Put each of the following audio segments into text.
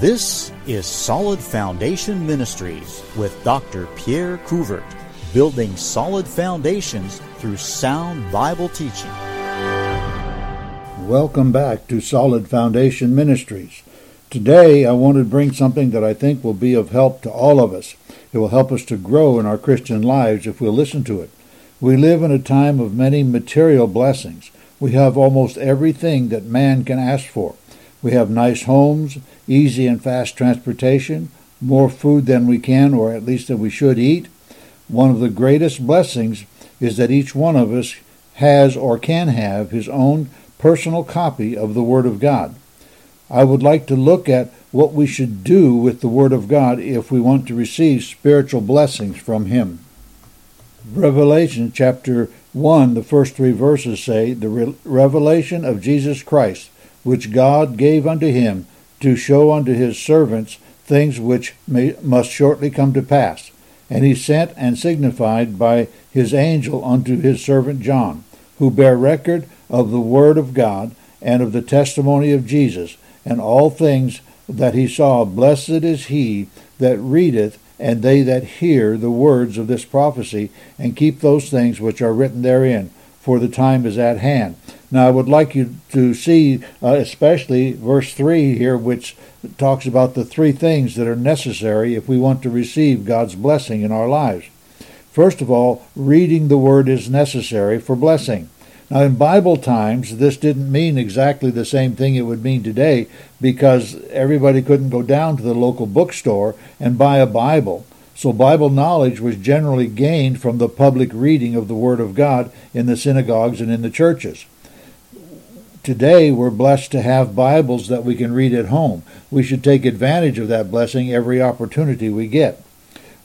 This is Solid Foundation Ministries with Dr. Pierre Couvert, building solid foundations through sound Bible teaching. Welcome back to Solid Foundation Ministries. Today, I want to bring something that I think will be of help to all of us. It will help us to grow in our Christian lives if we'll listen to it. We live in a time of many material blessings. We have almost everything that man can ask for. We have nice homes, easy and fast transportation, more food than we can, or at least than we should eat. One of the greatest blessings is that each one of us has or can have his own personal copy of the Word of God. I would like to look at what we should do with the Word of God if we want to receive spiritual blessings from Him. Revelation chapter 1, the first three verses say, The re- revelation of Jesus Christ, which God gave unto him to show unto his servants things which may, must shortly come to pass. And he sent and signified by his angel unto his servant John, who bare record of the word of God and of the testimony of Jesus, and all things that he saw. Blessed is he that readeth and they that hear the words of this prophecy, and keep those things which are written therein, for the time is at hand. Now, I would like you to see, uh, especially verse 3 here, which talks about the three things that are necessary if we want to receive God's blessing in our lives. First of all, reading the Word is necessary for blessing. Now, in Bible times, this didn't mean exactly the same thing it would mean today because everybody couldn't go down to the local bookstore and buy a Bible. So, Bible knowledge was generally gained from the public reading of the Word of God in the synagogues and in the churches. Today, we're blessed to have Bibles that we can read at home. We should take advantage of that blessing every opportunity we get.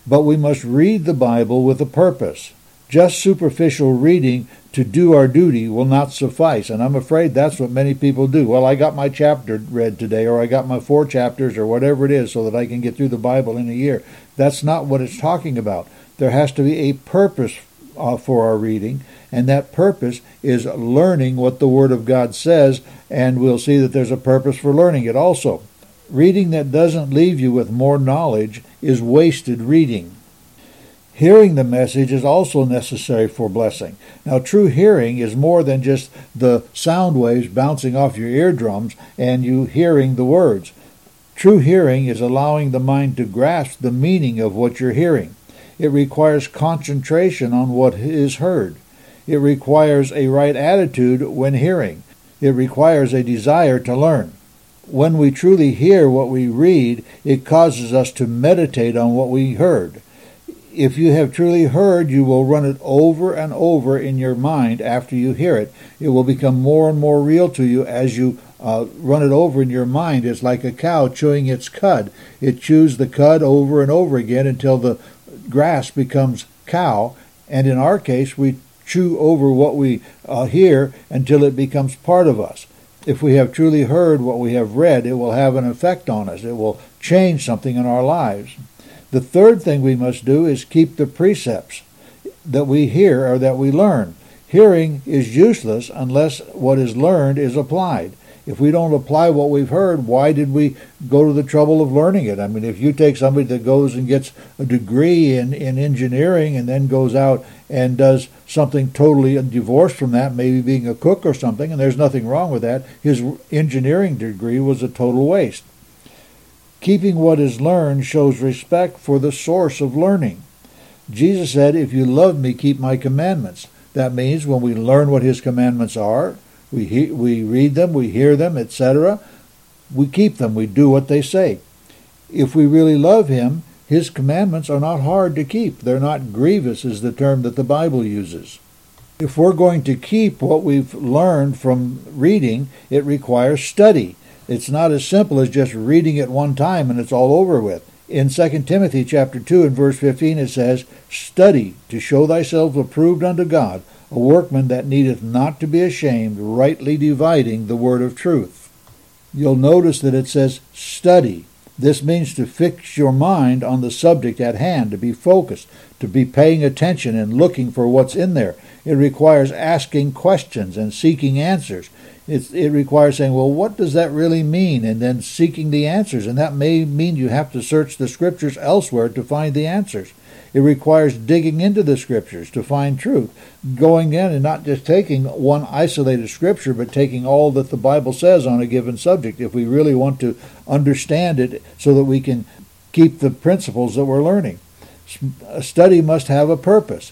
But we must read the Bible with a purpose. Just superficial reading to do our duty will not suffice. And I'm afraid that's what many people do. Well, I got my chapter read today, or I got my four chapters, or whatever it is, so that I can get through the Bible in a year. That's not what it's talking about. There has to be a purpose uh, for our reading, and that purpose is learning what the Word of God says, and we'll see that there's a purpose for learning it also. Reading that doesn't leave you with more knowledge is wasted reading. Hearing the message is also necessary for blessing. Now, true hearing is more than just the sound waves bouncing off your eardrums and you hearing the words. True hearing is allowing the mind to grasp the meaning of what you're hearing. It requires concentration on what is heard. It requires a right attitude when hearing. It requires a desire to learn. When we truly hear what we read, it causes us to meditate on what we heard if you have truly heard, you will run it over and over in your mind after you hear it. It will become more and more real to you as you uh, run it over in your mind. It's like a cow chewing its cud. It chews the cud over and over again until the grass becomes cow. And in our case, we chew over what we uh, hear until it becomes part of us. If we have truly heard what we have read, it will have an effect on us. It will change something in our lives. The third thing we must do is keep the precepts that we hear or that we learn. Hearing is useless unless what is learned is applied. If we don't apply what we've heard, why did we go to the trouble of learning it? I mean, if you take somebody that goes and gets a degree in, in engineering and then goes out and does something totally divorced from that, maybe being a cook or something, and there's nothing wrong with that, his engineering degree was a total waste. Keeping what is learned shows respect for the source of learning. Jesus said, If you love me, keep my commandments. That means when we learn what his commandments are, we, he- we read them, we hear them, etc., we keep them, we do what they say. If we really love him, his commandments are not hard to keep. They're not grievous, is the term that the Bible uses. If we're going to keep what we've learned from reading, it requires study. It's not as simple as just reading it one time and it's all over with. In 2 Timothy chapter 2 and verse 15 it says, Study to show thyself approved unto God, a workman that needeth not to be ashamed, rightly dividing the word of truth. You'll notice that it says study. This means to fix your mind on the subject at hand, to be focused, to be paying attention and looking for what's in there. It requires asking questions and seeking answers. It's, it requires saying, well, what does that really mean? And then seeking the answers. And that may mean you have to search the scriptures elsewhere to find the answers. It requires digging into the scriptures to find truth, going in and not just taking one isolated scripture, but taking all that the Bible says on a given subject if we really want to understand it so that we can keep the principles that we're learning. A study must have a purpose.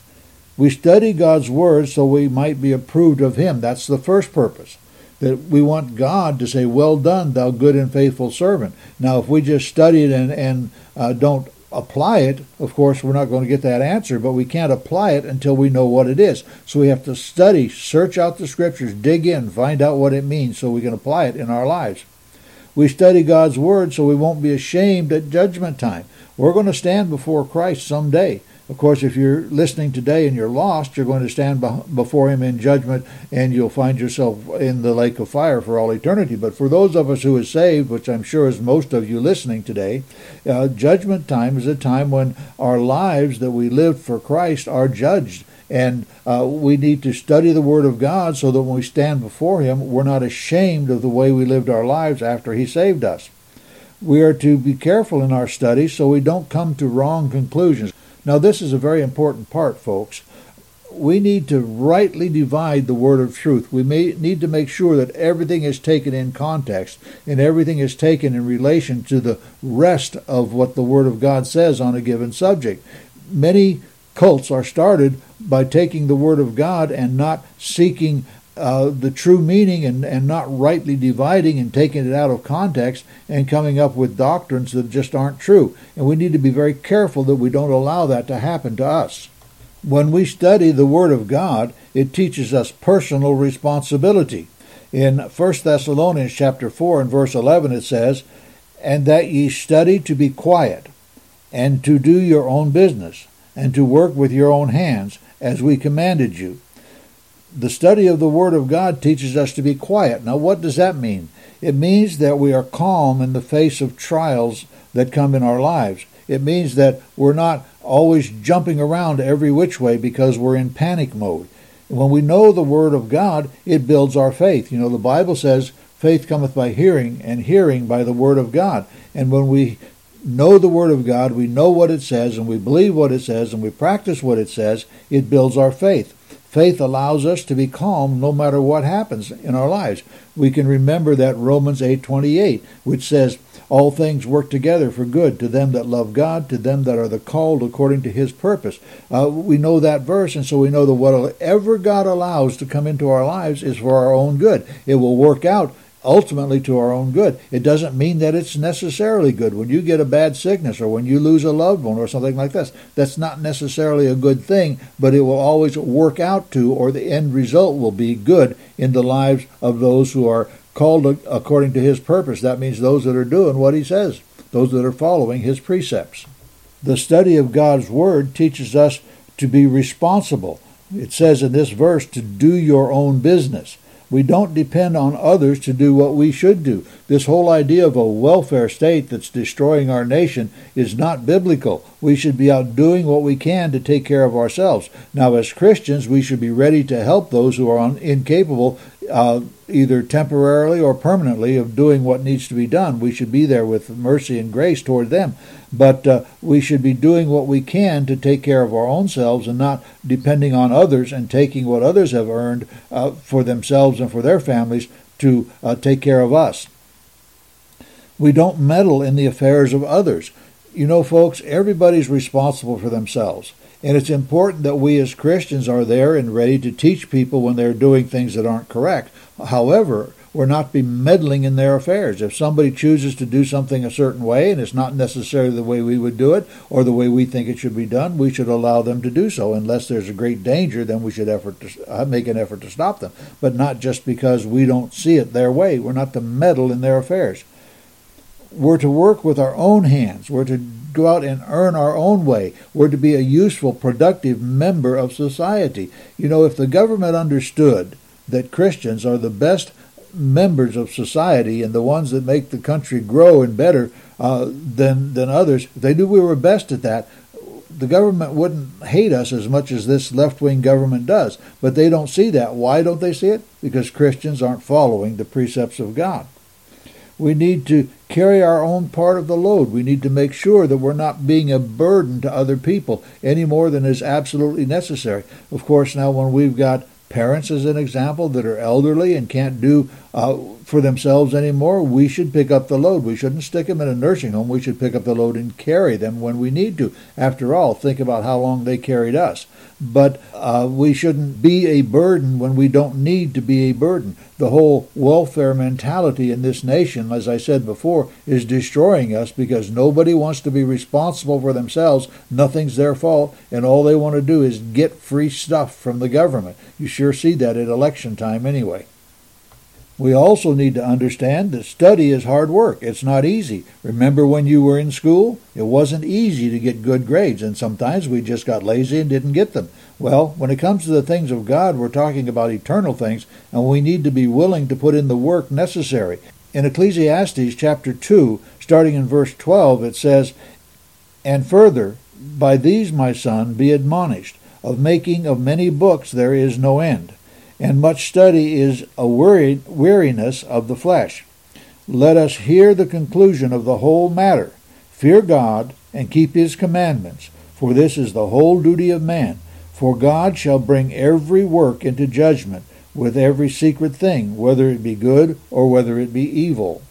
We study God's Word so we might be approved of Him. That's the first purpose. That we want God to say, Well done, thou good and faithful servant. Now, if we just study it and, and uh, don't apply it, of course, we're not going to get that answer, but we can't apply it until we know what it is. So we have to study, search out the scriptures, dig in, find out what it means so we can apply it in our lives. We study God's Word so we won't be ashamed at judgment time. We're going to stand before Christ someday. Of course, if you're listening today and you're lost, you're going to stand before Him in judgment and you'll find yourself in the lake of fire for all eternity. But for those of us who are saved, which I'm sure is most of you listening today, uh, judgment time is a time when our lives that we lived for Christ are judged. And uh, we need to study the Word of God so that when we stand before Him, we're not ashamed of the way we lived our lives after He saved us. We are to be careful in our studies so we don't come to wrong conclusions. Now, this is a very important part, folks. We need to rightly divide the word of truth. We may need to make sure that everything is taken in context and everything is taken in relation to the rest of what the word of God says on a given subject. Many cults are started by taking the word of God and not seeking uh, the true meaning and, and not rightly dividing and taking it out of context and coming up with doctrines that just aren't true. And we need to be very careful that we don't allow that to happen to us. When we study the Word of God, it teaches us personal responsibility. In 1 Thessalonians chapter 4 and verse 11 it says, "And that ye study to be quiet, and to do your own business, and to work with your own hands, as we commanded you." The study of the Word of God teaches us to be quiet. Now, what does that mean? It means that we are calm in the face of trials that come in our lives. It means that we're not always jumping around every which way because we're in panic mode. When we know the Word of God, it builds our faith. You know, the Bible says, faith cometh by hearing, and hearing by the Word of God. And when we know the Word of God, we know what it says, and we believe what it says, and we practice what it says, it builds our faith. Faith allows us to be calm no matter what happens in our lives. We can remember that Romans 8:28, which says, "All things work together for good to them that love God, to them that are the called according to His purpose." Uh, we know that verse, and so we know that whatever God allows to come into our lives is for our own good. It will work out ultimately to our own good. It doesn't mean that it's necessarily good. When you get a bad sickness or when you lose a loved one or something like this, that's not necessarily a good thing, but it will always work out to, or the end result will be good in the lives of those who are called according to his purpose. That means those that are doing what he says, those that are following his precepts. The study of God's Word teaches us to be responsible. It says in this verse to do your own business. We don't depend on others to do what we should do. This whole idea of a welfare state that's destroying our nation is not biblical. We should be out doing what we can to take care of ourselves. Now, as Christians, we should be ready to help those who are incapable uh, either temporarily or permanently of doing what needs to be done. We should be there with mercy and grace toward them. But uh, we should be doing what we can to take care of our own selves and not depending on others and taking what others have earned uh, for themselves and for their families to uh, take care of us. We don't meddle in the affairs of others. You know, folks, everybody's responsible for themselves. And it's important that we as Christians are there and ready to teach people when they're doing things that aren't correct. However, we're not be meddling in their affairs. If somebody chooses to do something a certain way and it's not necessarily the way we would do it or the way we think it should be done, we should allow them to do so. Unless there's a great danger, then we should effort to uh, make an effort to stop them. But not just because we don't see it their way. We're not to meddle in their affairs. We're to work with our own hands. We're to go out and earn our own way. We're to be a useful, productive member of society. You know, if the government understood that Christians are the best members of society and the ones that make the country grow and better uh, than than others, if they knew we were best at that, the government wouldn't hate us as much as this left wing government does. But they don't see that. Why don't they see it? Because Christians aren't following the precepts of God. We need to carry our own part of the load. We need to make sure that we're not being a burden to other people any more than is absolutely necessary. Of course, now when we've got parents, as an example, that are elderly and can't do uh, for themselves anymore, we should pick up the load. We shouldn't stick them in a nursing home. We should pick up the load and carry them when we need to. After all, think about how long they carried us. But uh, we shouldn't be a burden when we don't need to be a burden. The whole welfare mentality in this nation, as I said before, is destroying us because nobody wants to be responsible for themselves. Nothing's their fault, and all they want to do is get free stuff from the government. You sure see that at election time anyway. We also need to understand that study is hard work. It's not easy. Remember when you were in school? It wasn't easy to get good grades, and sometimes we just got lazy and didn't get them. Well, when it comes to the things of God, we're talking about eternal things, and we need to be willing to put in the work necessary. In Ecclesiastes chapter 2, starting in verse 12, it says, And further, by these, my son, be admonished. Of making of many books there is no end and much study is a weariness of the flesh. Let us hear the conclusion of the whole matter. Fear God and keep his commandments, for this is the whole duty of man. For God shall bring every work into judgment with every secret thing, whether it be good or whether it be evil.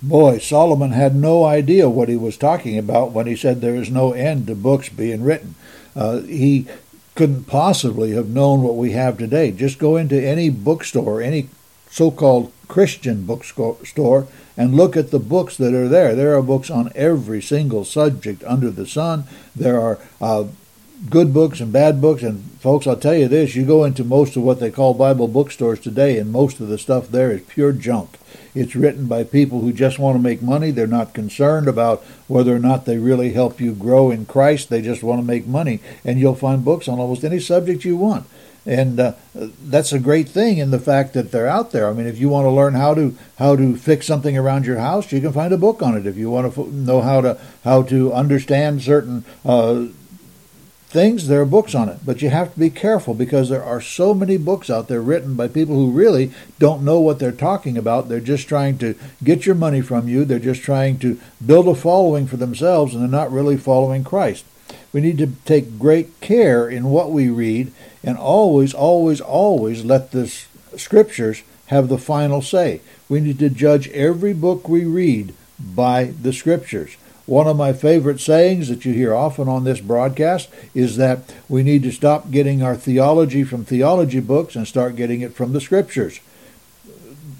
Boy, Solomon had no idea what he was talking about when he said there is no end to books being written. Uh, he couldn't possibly have known what we have today. Just go into any bookstore, any so called Christian bookstore, and look at the books that are there. There are books on every single subject under the sun. There are uh, good books and bad books. And folks, I'll tell you this you go into most of what they call Bible bookstores today, and most of the stuff there is pure junk. It's written by people who just want to make money. They're not concerned about whether or not they really help you grow in Christ. They just want to make money. And you'll find books on almost any subject you want. And uh, that's a great thing in the fact that they're out there. I mean, if you want to learn how to how to fix something around your house, you can find a book on it. If you want to know how to how to understand certain uh, things, there are books on it. But you have to be careful because there are so many books out there written by people who really don't know what they're talking about. They're just trying to get your money from you, they're just trying to build a following for themselves, and they're not really following Christ. We need to take great care in what we read and always, always, always let the scriptures have the final say. We need to judge every book we read by the scriptures. One of my favorite sayings that you hear often on this broadcast is that we need to stop getting our theology from theology books and start getting it from the scriptures.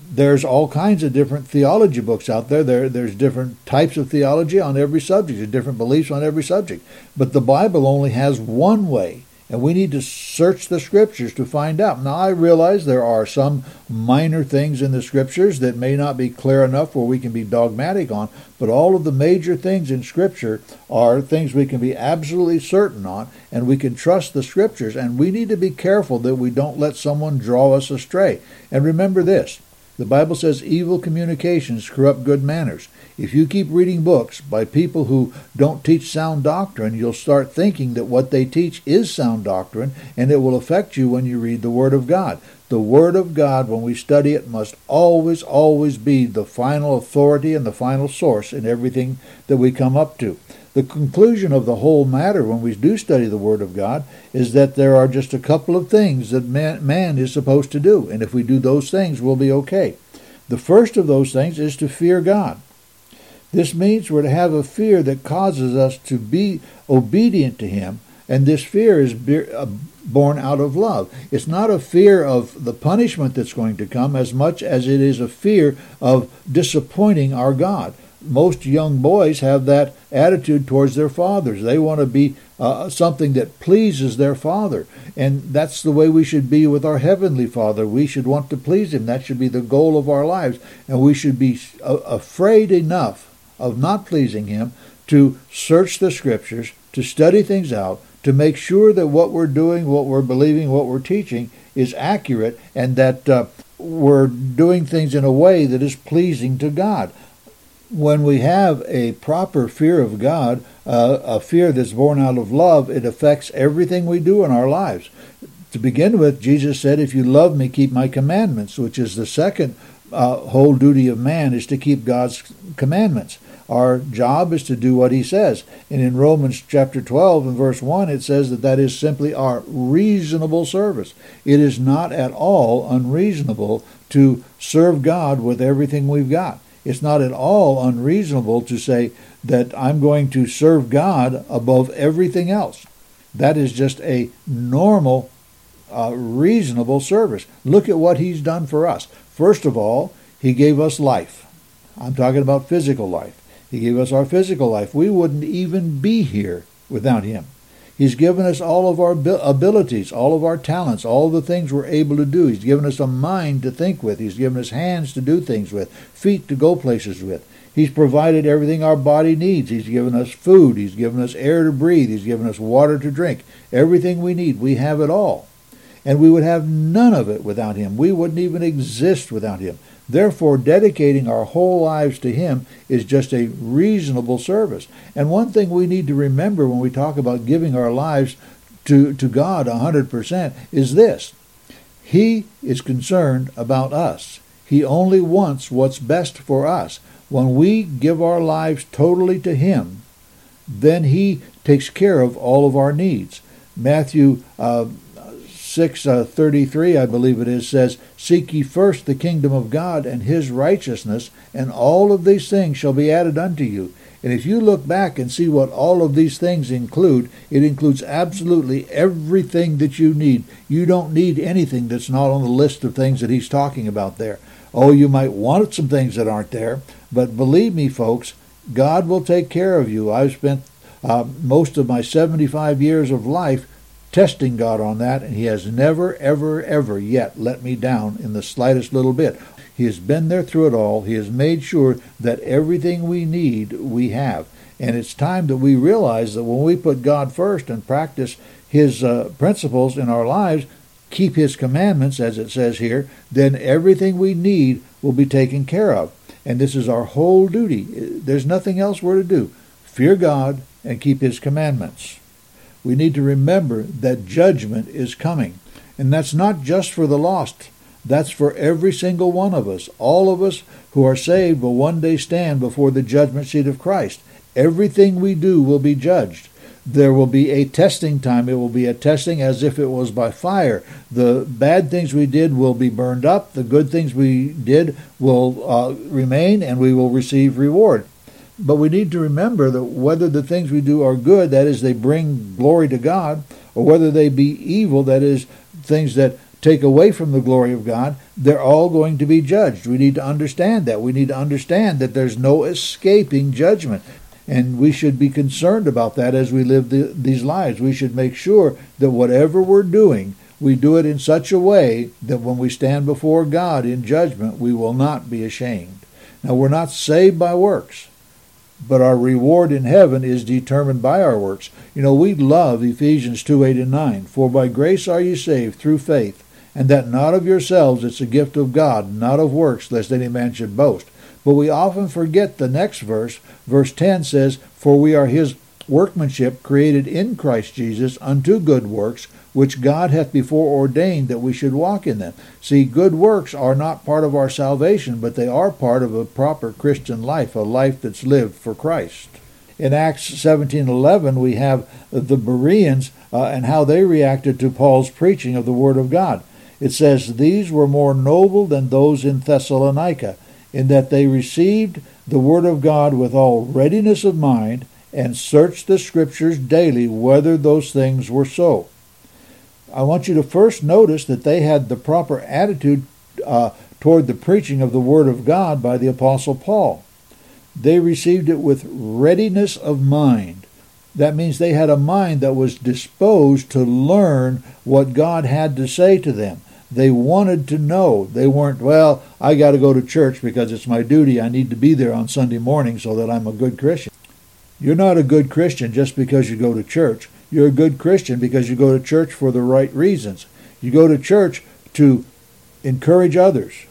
There's all kinds of different theology books out there. there. There's different types of theology on every subject, there's different beliefs on every subject. But the Bible only has one way and we need to search the scriptures to find out. Now, I realize there are some minor things in the scriptures that may not be clear enough where we can be dogmatic on, but all of the major things in scripture are things we can be absolutely certain on, and we can trust the scriptures. And we need to be careful that we don't let someone draw us astray. And remember this the Bible says evil communications corrupt good manners. If you keep reading books by people who don't teach sound doctrine, you'll start thinking that what they teach is sound doctrine, and it will affect you when you read the Word of God. The Word of God, when we study it, must always, always be the final authority and the final source in everything that we come up to. The conclusion of the whole matter when we do study the Word of God is that there are just a couple of things that man, man is supposed to do, and if we do those things, we'll be okay. The first of those things is to fear God. This means we're to have a fear that causes us to be obedient to Him, and this fear is uh, born out of love. It's not a fear of the punishment that's going to come as much as it is a fear of disappointing our God most young boys have that attitude towards their fathers. They want to be uh, something that pleases their father. And that's the way we should be with our Heavenly Father. We should want to please Him. That should be the goal of our lives. And we should be uh, afraid enough of not pleasing Him to search the Scriptures, to study things out, to make sure that what we're doing, what we're believing, what we're teaching is accurate, and that uh, we're doing things in a way that is pleasing to God. When we have a proper fear of God, uh, a fear that's born out of love, it affects everything we do in our lives. To begin with, Jesus said, If you love me, keep my commandments, which is the second uh, whole duty of man, is to keep God's commandments. Our job is to do what he says. And in Romans chapter 12 and verse 1, it says that that is simply our reasonable service. It is not at all unreasonable to serve God with everything we've got. It's not at all unreasonable to say that I'm going to serve God above everything else. That is just a normal, uh, reasonable service. Look at what He's done for us. First of all, He gave us life. I'm talking about physical life. He gave us our physical life. We wouldn't even be here without Him. He's given us all of our abilities, all of our talents, all the things we're able to do. He's given us a mind to think with. He's given us hands to do things with, feet to go places with. He's provided everything our body needs. He's given us food. He's given us air to breathe. He's given us water to drink. Everything we need. We have it all. And we would have none of it without Him. We wouldn't even exist without Him. Therefore, dedicating our whole lives to Him is just a reasonable service. And one thing we need to remember when we talk about giving our lives to, to God 100% is this He is concerned about us. He only wants what's best for us. When we give our lives totally to Him, then He takes care of all of our needs. Matthew uh, 6:33 uh, I believe it is says seek ye first the kingdom of God and his righteousness and all of these things shall be added unto you. And if you look back and see what all of these things include it includes absolutely everything that you need. You don't need anything that's not on the list of things that he's talking about there. Oh you might want some things that aren't there but believe me folks God will take care of you. I've spent uh, most of my 75 years of life testing God on that, and He has never, ever, ever yet let me down in the slightest little bit. He has been there through it all. He has made sure that everything we need, we have. And it's time that we realize that when we put God first and practice His uh, principles in our lives, keep His commandments, as it says here, then everything we need will be taken care of. And this is our whole duty. There's nothing else we're to do. Fear God and keep His commandments we need to remember that judgment is coming. And that's not just for the lost. That's for every single one of us. All of us who are saved will one day stand before the judgment seat of Christ. Everything we do will be judged. There will be a testing time. It will be a testing as if it was by fire. The bad things we did will be burned up. The good things we did will uh, remain, and we will receive reward. But we need to remember that whether the things we do are good, that is, they bring glory to God, or whether they be evil, that is, things that take away from the glory of God, they're all going to be judged. We need to understand that. We need to understand that there's no escaping judgment. And we should be concerned about that as we live the, these lives. We should make sure that whatever we're doing, we do it in such a way that when we stand before God in judgment, we will not be ashamed. Now, we're not saved by works but our reward in heaven is determined by our works. You know, we love Ephesians 2 8 and 9. For by grace are you saved through faith, and that not of yourselves, it's a gift of God, not of works, lest any man should boast. But we often forget the next verse. Verse 10 says, For we are his workmanship created in Christ Jesus unto good works, which God hath before ordained that we should walk in them. See, good works are not part of our salvation, but they are part of a proper Christian life, a life that's lived for Christ. In Acts 17:11, we have the Bereans uh, and how they reacted to Paul's preaching of the Word of God. It says, These were more noble than those in Thessalonica, in that they received the Word of God with all readiness of mind, and searched the Scriptures daily whether those things were so. I want you to first notice that they had the proper attitude uh, toward the preaching of the Word of God by the Apostle Paul. They received it with readiness of mind. That means they had a mind that was disposed to learn what God had to say to them. They wanted to know. They weren't, well, I got to go to church because it's my duty. I need to be there on Sunday morning so that I'm a good Christian. You're not a good Christian just because you go to church. You're a good Christian because you go to church for the right reasons. You go to church to encourage others,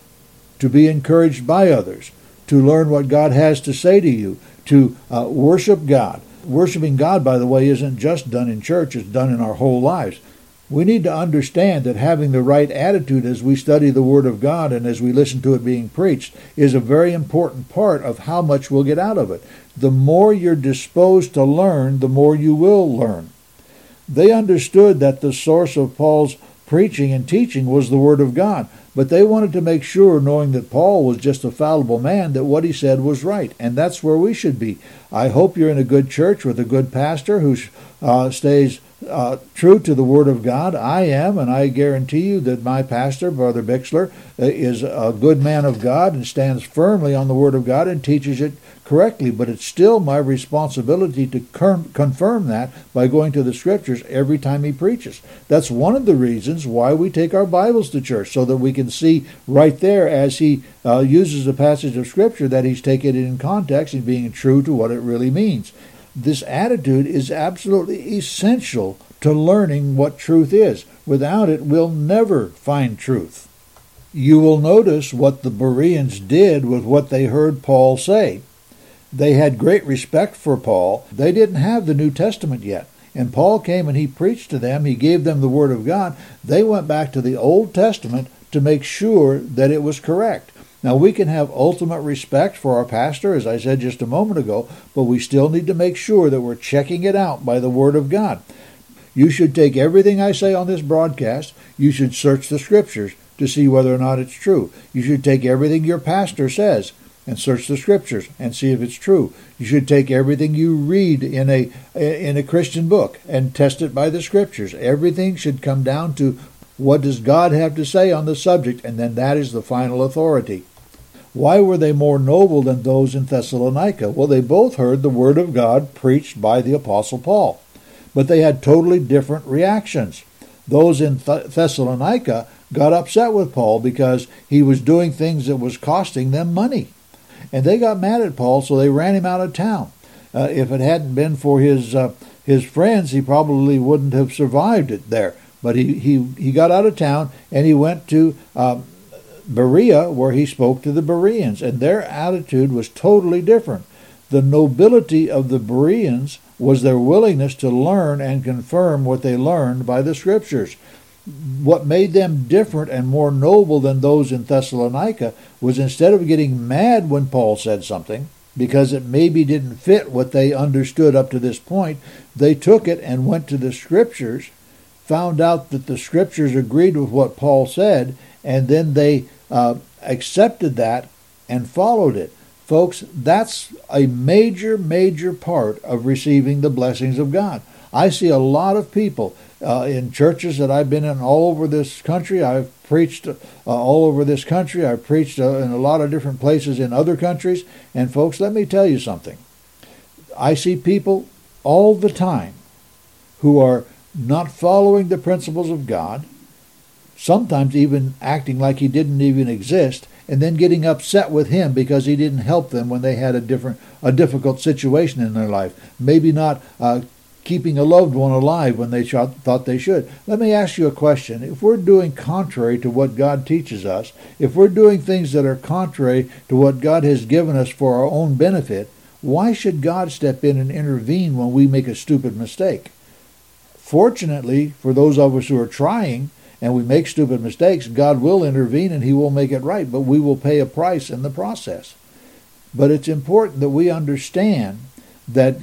to be encouraged by others, to learn what God has to say to you, to uh, worship God. Worshiping God, by the way, isn't just done in church, it's done in our whole lives. We need to understand that having the right attitude as we study the Word of God and as we listen to it being preached is a very important part of how much we'll get out of it. The more you're disposed to learn, the more you will learn. They understood that the source of Paul's preaching and teaching was the Word of God. But they wanted to make sure, knowing that Paul was just a fallible man, that what he said was right. And that's where we should be. I hope you're in a good church with a good pastor who uh, stays uh, true to the Word of God. I am, and I guarantee you that my pastor, Brother Bixler, uh, is a good man of God and stands firmly on the Word of God and teaches it correctly. But it's still my responsibility to confirm that by going to the Scriptures every time he preaches. That's one of the reasons why we take our Bibles to church, so that we can see right there as he uh, uses a passage of Scripture that he's taken it in context and being true to what it really means this attitude is absolutely essential to learning what truth is. Without it, we'll never find truth. You will notice what the Bereans did with what they heard Paul say. They had great respect for Paul. They didn't have the New Testament yet. And Paul came and he preached to them. He gave them the Word of God. They went back to the Old Testament to make sure that it was correct. Now, we can have ultimate respect for our pastor, as I said just a moment ago, but we still need to make sure that we're checking it out by the Word of God. You should take everything I say on this broadcast, you should search the Scriptures to see whether or not it's true. You should take everything your pastor says and search the scriptures and see if it's true. You should take everything you read in a in a Christian book and test it by the scriptures. Everything should come down to what does God have to say on the subject and then that is the final authority. Why were they more noble than those in Thessalonica? Well, they both heard the word of God preached by the Apostle Paul, but they had totally different reactions. Those in Th- Thessalonica got upset with Paul because he was doing things that was costing them money. And they got mad at Paul, so they ran him out of town. Uh, if it hadn't been for his uh, his friends, he probably wouldn't have survived it there. But he, he, he got out of town and he went to um, Berea, where he spoke to the Bereans, and their attitude was totally different. The nobility of the Bereans was their willingness to learn and confirm what they learned by the Scriptures. What made them different and more noble than those in Thessalonica was instead of getting mad when Paul said something, because it maybe didn't fit what they understood up to this point, they took it and went to the Scriptures, found out that the Scriptures agreed with what Paul said, and then they uh, accepted that and followed it. Folks, that's a major, major part of receiving the blessings of God. I see a lot of people uh, in churches that I've been in all over this country. I've preached uh, all over this country. I've preached uh, in a lot of different places in other countries. And, folks, let me tell you something. I see people all the time who are not following the principles of God sometimes even acting like he didn't even exist, and then getting upset with him because he didn't help them when they had a different, a difficult situation in their life. Maybe not uh, keeping a loved one alive when they thought they should. Let me ask you a question. If we're doing contrary to what God teaches us, if we're doing things that are contrary to what God has given us for our own benefit, why should God step in and intervene when we make a stupid mistake? Fortunately, for those of us who are trying, and we make stupid mistakes, God will intervene and He will make it right, but we will pay a price in the process. But it's important that we understand that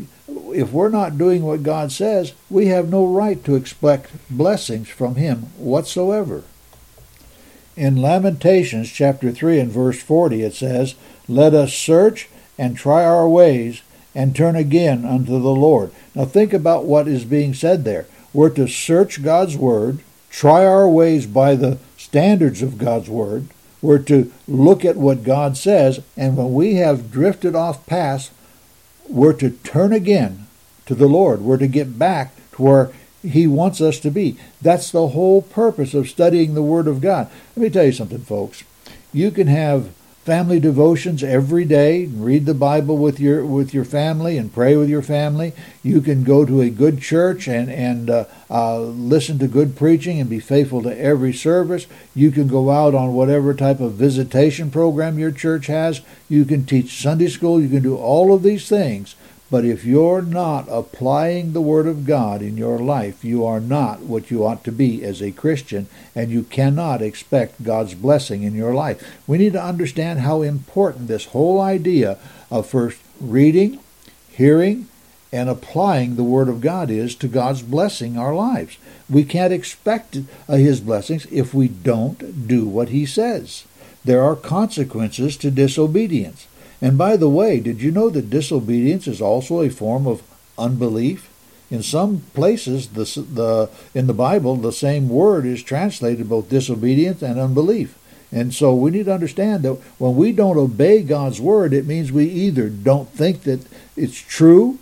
if we're not doing what God says, we have no right to expect blessings from Him whatsoever. In Lamentations chapter 3 and verse 40 it says, Let us search and try our ways and turn again unto the Lord. Now think about what is being said there. We're to search God's Word, try our ways by the standards of God's Word. We're to look at what God says, and when we have drifted off past, we're to turn again to the Lord. We're to get back to where He wants us to be. That's the whole purpose of studying the Word of God. Let me tell you something, folks. You can have family devotions every day. Read the Bible with your with your family and pray with your family. You can go to a good church and and uh, uh, listen to good preaching and be faithful to every service. You can go out on whatever type of visitation program your church has. You can teach Sunday school. You can do all of these things. But if you're not applying the Word of God in your life, you are not what you ought to be as a Christian, and you cannot expect God's blessing in your life. We need to understand how important this whole idea of first reading, hearing, and applying the Word of God is to God's blessing our lives. We can't expect uh, His blessings if we don't do what He says. There are consequences to disobedience. And by the way, did you know that disobedience is also a form of unbelief? In some places, the, the, in the Bible, the same word is translated both disobedience and unbelief. And so we need to understand that when we don't obey God's word, it means we either don't think that it's true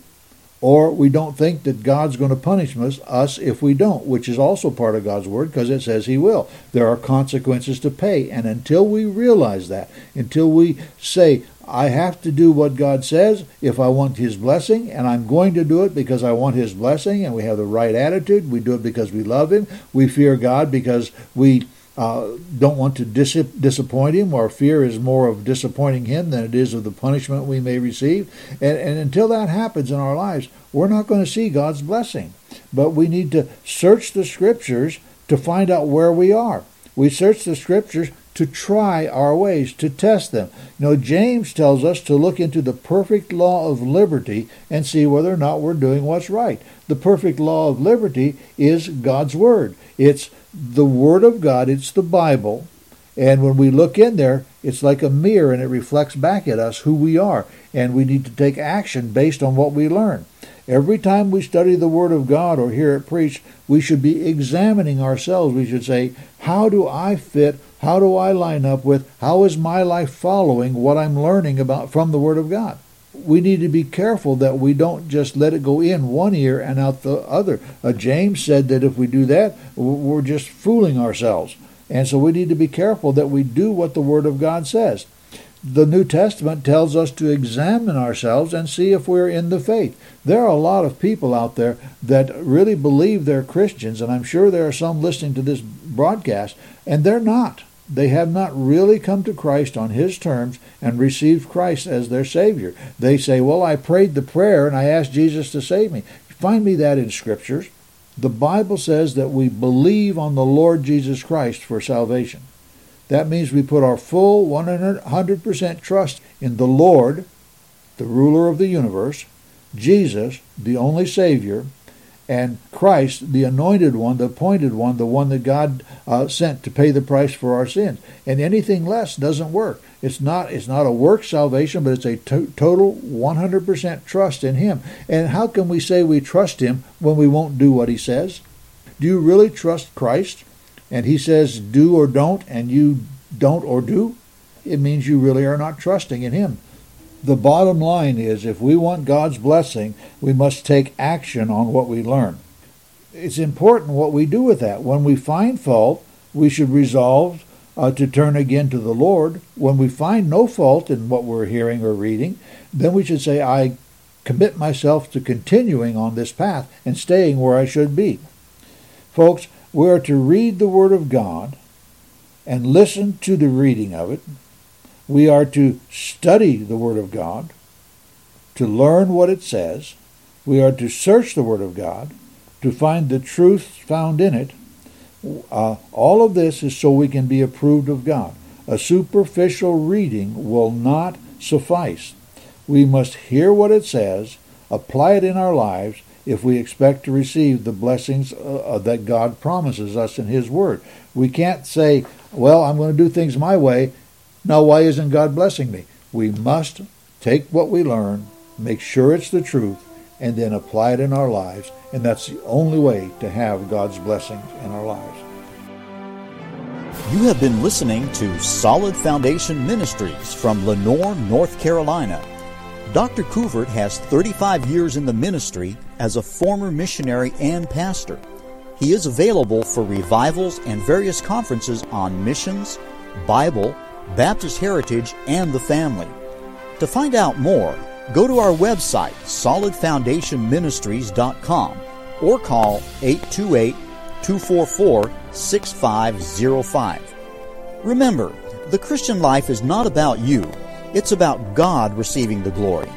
or we don't think that God's going to punish us, if we don't, which is also part of God's word because it says He will. There are consequences to pay. And until we realize that, until we say, I have to do what God says if I want His blessing, and I'm going to do it because I want His blessing, and we have the right attitude. We do it because we love Him. We fear God because we uh, don't want to dis- disappoint Him. Our fear is more of disappointing Him than it is of the punishment we may receive. And, and until that happens in our lives, we're not going to see God's blessing. But we need to search the Scriptures to find out where we are. We search the Scriptures to try our ways, to test them. You know, James tells us to look into the perfect law of liberty and see whether or not we're doing what's right. The perfect law of liberty is God's Word. It's the Word of God, it's the Bible. And when we look in there, it's like a mirror and it reflects back at us who we are. And we need to take action based on what we learn. Every time we study the Word of God or hear it preached, we should be examining ourselves. We should say, How do I fit how do I line up with how is my life following what I'm learning about from the Word of God? We need to be careful that we don't just let it go in one ear and out the other. Uh, James said that if we do that, we're just fooling ourselves. And so we need to be careful that we do what the Word of God says. The New Testament tells us to examine ourselves and see if we're in the faith. There are a lot of people out there that really believe they're Christians, and I'm sure there are some listening to this broadcast, and they're not. They have not really come to Christ on His terms and received Christ as their Savior. They say, Well, I prayed the prayer and I asked Jesus to save me. Find me that in Scriptures. The Bible says that we believe on the Lord Jesus Christ for salvation. That means we put our full 100% trust in the Lord, the ruler of the universe, Jesus, the only Savior, and Christ, the anointed one, the appointed one, the one that God uh, sent to pay the price for our sins. And anything less doesn't work. It's not it's not a work salvation, but it's a to- total 100% trust in Him. And how can we say we trust Him when we won't do what He says? Do you really trust Christ? And He says do or don't, and you don't or do? It means you really are not trusting in Him. The bottom line is if we want God's blessing, we must take action on what we learn. It's important what we do with that. When we find fault, we should resolve uh, to turn again to the Lord. When we find no fault in what we're hearing or reading, then we should say, I commit myself to continuing on this path and staying where I should be. Folks, we are to read the Word of God and listen to the reading of it we are to study the Word of God, to learn what it says. We are to search the Word of God, to find the truth found in it. Uh, all of this is so we can be approved of God. A superficial reading will not suffice. We must hear what it says, apply it in our lives, if we expect to receive the blessings uh, uh that God promises us in His Word. We can't say, well, I'm going to do things my way, now, why isn't God blessing me? We must take what we learn, make sure it's the truth, and then apply it in our lives. And that's the only way to have God's blessings in our lives. You have been listening to Solid Foundation Ministries from Lenoir, North Carolina. Dr. Couvert has 35 years in the ministry as a former missionary and pastor. He is available for revivals and various conferences on missions, Bible, Baptist heritage, and the family. To find out more, go to our website, solidfoundationministries.com, or call 828 244 6505. Remember, the Christian life is not about you, it's about God receiving the glory.